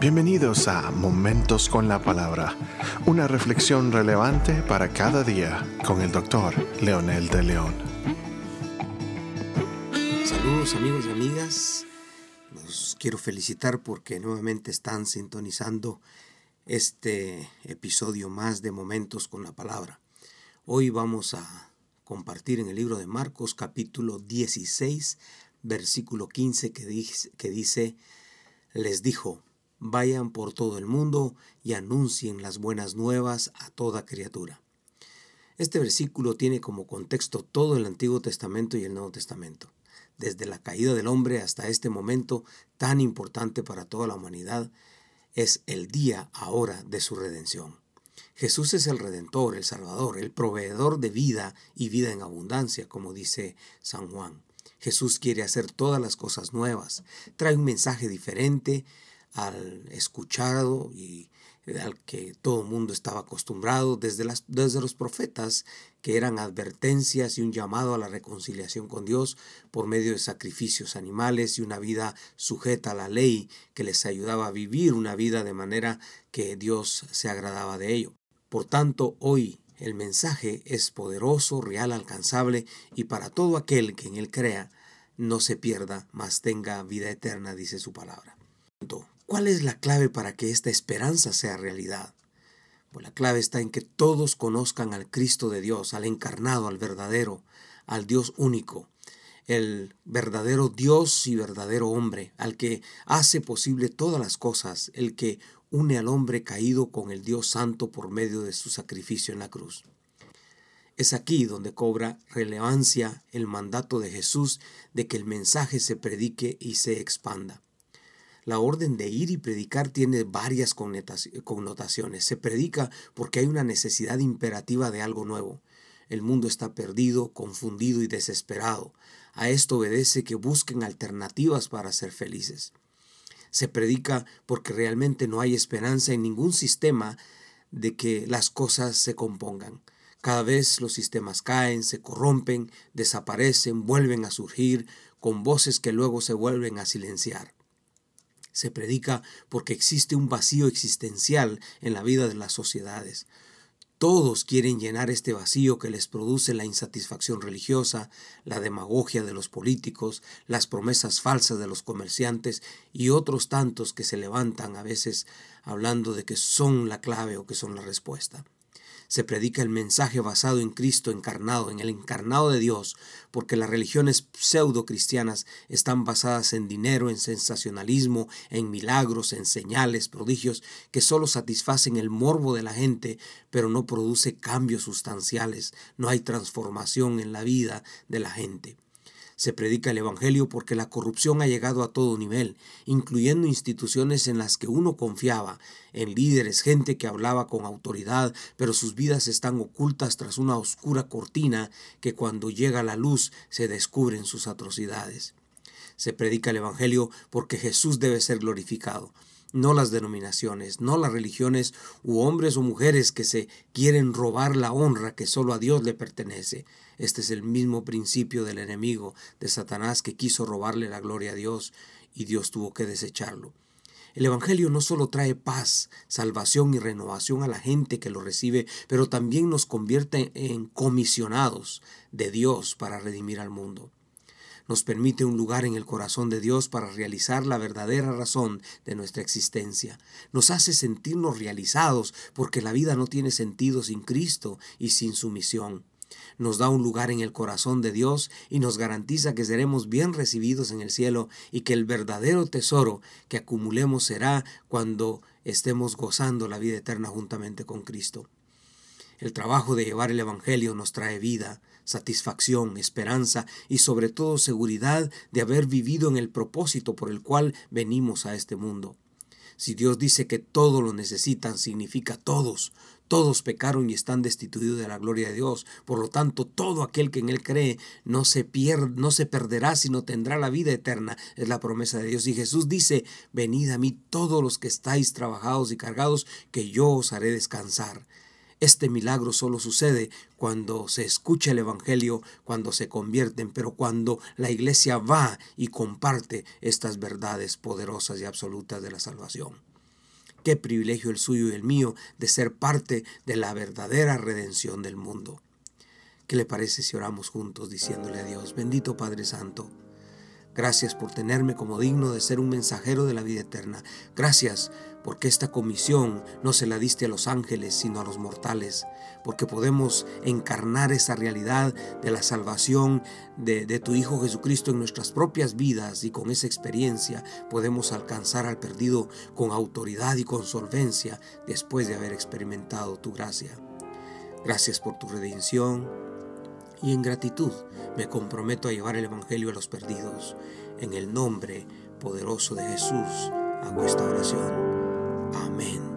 Bienvenidos a Momentos con la Palabra, una reflexión relevante para cada día con el doctor Leonel de León. Saludos amigos y amigas, los quiero felicitar porque nuevamente están sintonizando este episodio más de Momentos con la Palabra. Hoy vamos a compartir en el libro de Marcos capítulo 16, versículo 15 que dice, que dice les dijo, vayan por todo el mundo y anuncien las buenas nuevas a toda criatura. Este versículo tiene como contexto todo el Antiguo Testamento y el Nuevo Testamento. Desde la caída del hombre hasta este momento tan importante para toda la humanidad, es el día ahora de su redención. Jesús es el redentor, el salvador, el proveedor de vida y vida en abundancia, como dice San Juan. Jesús quiere hacer todas las cosas nuevas, trae un mensaje diferente al escuchado y al que todo el mundo estaba acostumbrado desde, las, desde los profetas, que eran advertencias y un llamado a la reconciliación con Dios por medio de sacrificios animales y una vida sujeta a la ley que les ayudaba a vivir una vida de manera que Dios se agradaba de ello. Por tanto, hoy el mensaje es poderoso, real, alcanzable y para todo aquel que en él crea, no se pierda, mas tenga vida eterna, dice su palabra. ¿Cuál es la clave para que esta esperanza sea realidad? Pues la clave está en que todos conozcan al Cristo de Dios, al encarnado, al verdadero, al Dios único, el verdadero Dios y verdadero hombre, al que hace posible todas las cosas, el que une al hombre caído con el Dios santo por medio de su sacrificio en la cruz. Es aquí donde cobra relevancia el mandato de Jesús de que el mensaje se predique y se expanda. La orden de ir y predicar tiene varias connotaciones. Se predica porque hay una necesidad imperativa de algo nuevo. El mundo está perdido, confundido y desesperado. A esto obedece que busquen alternativas para ser felices. Se predica porque realmente no hay esperanza en ningún sistema de que las cosas se compongan. Cada vez los sistemas caen, se corrompen, desaparecen, vuelven a surgir con voces que luego se vuelven a silenciar. Se predica porque existe un vacío existencial en la vida de las sociedades. Todos quieren llenar este vacío que les produce la insatisfacción religiosa, la demagogia de los políticos, las promesas falsas de los comerciantes y otros tantos que se levantan a veces hablando de que son la clave o que son la respuesta se predica el mensaje basado en Cristo encarnado, en el encarnado de Dios, porque las religiones pseudo cristianas están basadas en dinero, en sensacionalismo, en milagros, en señales, prodigios, que solo satisfacen el morbo de la gente, pero no produce cambios sustanciales, no hay transformación en la vida de la gente. Se predica el Evangelio porque la corrupción ha llegado a todo nivel, incluyendo instituciones en las que uno confiaba, en líderes, gente que hablaba con autoridad, pero sus vidas están ocultas tras una oscura cortina que cuando llega la luz se descubren sus atrocidades. Se predica el Evangelio porque Jesús debe ser glorificado no las denominaciones, no las religiones u hombres o mujeres que se quieren robar la honra que solo a Dios le pertenece. Este es el mismo principio del enemigo de Satanás que quiso robarle la gloria a Dios y Dios tuvo que desecharlo. El Evangelio no solo trae paz, salvación y renovación a la gente que lo recibe, pero también nos convierte en comisionados de Dios para redimir al mundo nos permite un lugar en el corazón de Dios para realizar la verdadera razón de nuestra existencia. Nos hace sentirnos realizados porque la vida no tiene sentido sin Cristo y sin su misión. Nos da un lugar en el corazón de Dios y nos garantiza que seremos bien recibidos en el cielo y que el verdadero tesoro que acumulemos será cuando estemos gozando la vida eterna juntamente con Cristo. El trabajo de llevar el Evangelio nos trae vida, satisfacción, esperanza y sobre todo seguridad de haber vivido en el propósito por el cual venimos a este mundo. Si Dios dice que todo lo necesitan, significa todos. Todos pecaron y están destituidos de la gloria de Dios. Por lo tanto, todo aquel que en Él cree no se, pierde, no se perderá, sino tendrá la vida eterna. Es la promesa de Dios. Y Jesús dice, venid a mí todos los que estáis trabajados y cargados, que yo os haré descansar. Este milagro solo sucede cuando se escucha el Evangelio, cuando se convierten, pero cuando la iglesia va y comparte estas verdades poderosas y absolutas de la salvación. Qué privilegio el suyo y el mío de ser parte de la verdadera redención del mundo. ¿Qué le parece si oramos juntos diciéndole a Dios, bendito Padre Santo? Gracias por tenerme como digno de ser un mensajero de la vida eterna. Gracias porque esta comisión no se la diste a los ángeles, sino a los mortales, porque podemos encarnar esa realidad de la salvación de, tu Hijo Jesucristo en nuestras propias vidas y con esa experiencia podemos alcanzar al perdido con autoridad y con solvencia después de haber experimentado tu gracia. Gracias por tu redención y en gratitud me comprometo a llevar el Evangelio a los perdidos. En el nombre poderoso de Jesús hago esta oración. Amén.